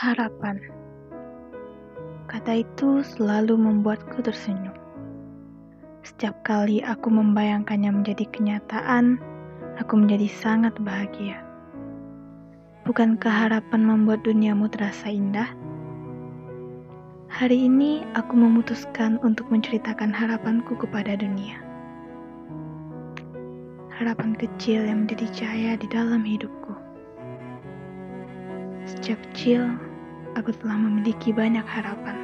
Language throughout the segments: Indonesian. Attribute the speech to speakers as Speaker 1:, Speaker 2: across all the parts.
Speaker 1: Harapan. Kata itu selalu membuatku tersenyum. Setiap kali aku membayangkannya menjadi kenyataan, aku menjadi sangat bahagia. Bukankah harapan membuat duniamu terasa indah? Hari ini aku memutuskan untuk menceritakan harapanku kepada dunia. Harapan kecil yang menjadi cahaya di dalam hidupku. Sejak kecil, aku telah memiliki banyak harapan.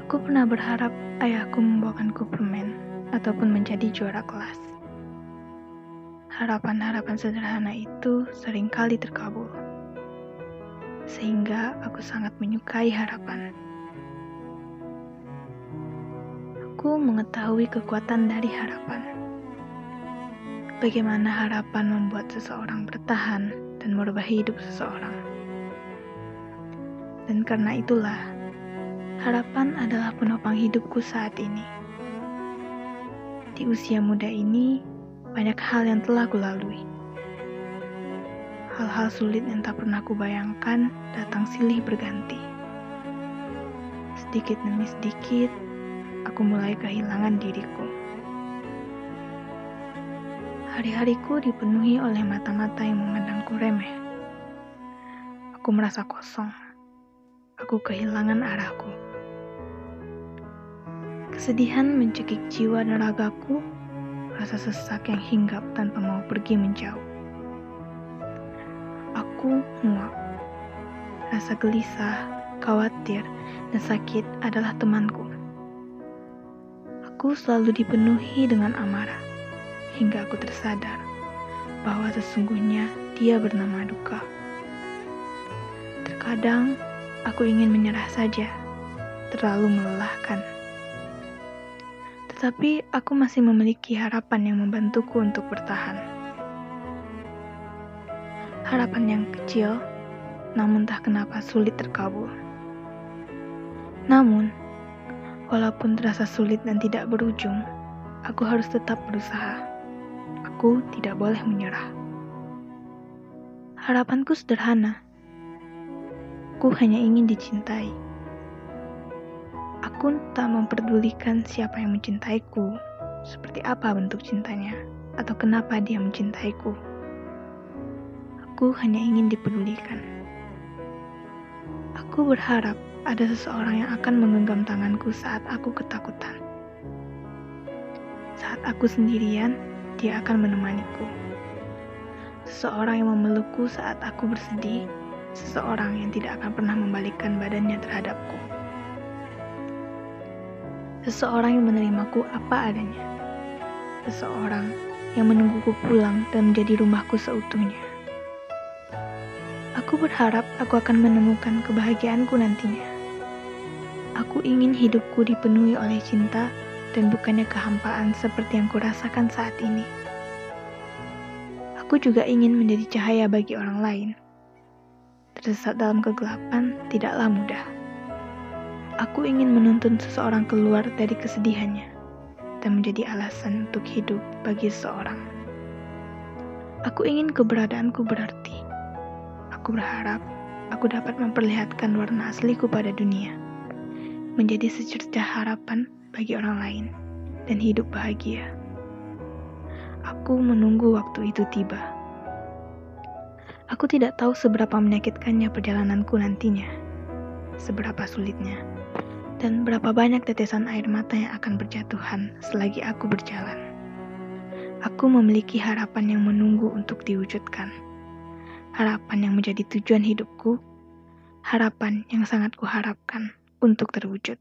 Speaker 1: Aku pernah berharap ayahku membawakanku permen ataupun menjadi juara kelas. Harapan-harapan sederhana itu sering kali terkabul. Sehingga aku sangat menyukai harapan. Aku mengetahui kekuatan dari harapan. Bagaimana harapan membuat seseorang bertahan dan merubah hidup seseorang. Dan karena itulah, harapan adalah penopang hidupku saat ini. Di usia muda ini, banyak hal yang telah kulalui. Hal-hal sulit yang tak pernah kubayangkan datang silih berganti. Sedikit demi sedikit, aku mulai kehilangan diriku. Hari-hariku dipenuhi oleh mata-mata yang memandangku remeh. Aku merasa kosong aku kehilangan arahku. Kesedihan mencekik jiwa dan ragaku, rasa sesak yang hinggap tanpa mau pergi menjauh. Aku muak. Rasa gelisah, khawatir, dan sakit adalah temanku. Aku selalu dipenuhi dengan amarah, hingga aku tersadar bahwa sesungguhnya dia bernama duka. Terkadang Aku ingin menyerah saja, terlalu melelahkan. Tetapi aku masih memiliki harapan yang membantuku untuk bertahan. Harapan yang kecil, namun tak kenapa sulit terkabul. Namun, walaupun terasa sulit dan tidak berujung, aku harus tetap berusaha. Aku tidak boleh menyerah. Harapanku sederhana Aku hanya ingin dicintai. Aku tak memperdulikan siapa yang mencintaiku, seperti apa bentuk cintanya, atau kenapa dia mencintaiku. Aku hanya ingin dipedulikan. Aku berharap ada seseorang yang akan menggenggam tanganku saat aku ketakutan. Saat aku sendirian, dia akan menemaniku. Seseorang yang memelukku saat aku bersedih seseorang yang tidak akan pernah membalikkan badannya terhadapku. Seseorang yang menerimaku apa adanya. Seseorang yang menungguku pulang dan menjadi rumahku seutuhnya. Aku berharap aku akan menemukan kebahagiaanku nantinya. Aku ingin hidupku dipenuhi oleh cinta dan bukannya kehampaan seperti yang kurasakan saat ini. Aku juga ingin menjadi cahaya bagi orang lain. Tersesat dalam kegelapan tidaklah mudah. Aku ingin menuntun seseorang keluar dari kesedihannya dan menjadi alasan untuk hidup bagi seseorang. Aku ingin keberadaanku berarti. Aku berharap aku dapat memperlihatkan warna asliku pada dunia, menjadi secercah harapan bagi orang lain, dan hidup bahagia. Aku menunggu waktu itu tiba. Aku tidak tahu seberapa menyakitkannya perjalananku nantinya, seberapa sulitnya, dan berapa banyak tetesan air mata yang akan berjatuhan selagi aku berjalan. Aku memiliki harapan yang menunggu untuk diwujudkan, harapan yang menjadi tujuan hidupku, harapan yang sangat kuharapkan untuk terwujud.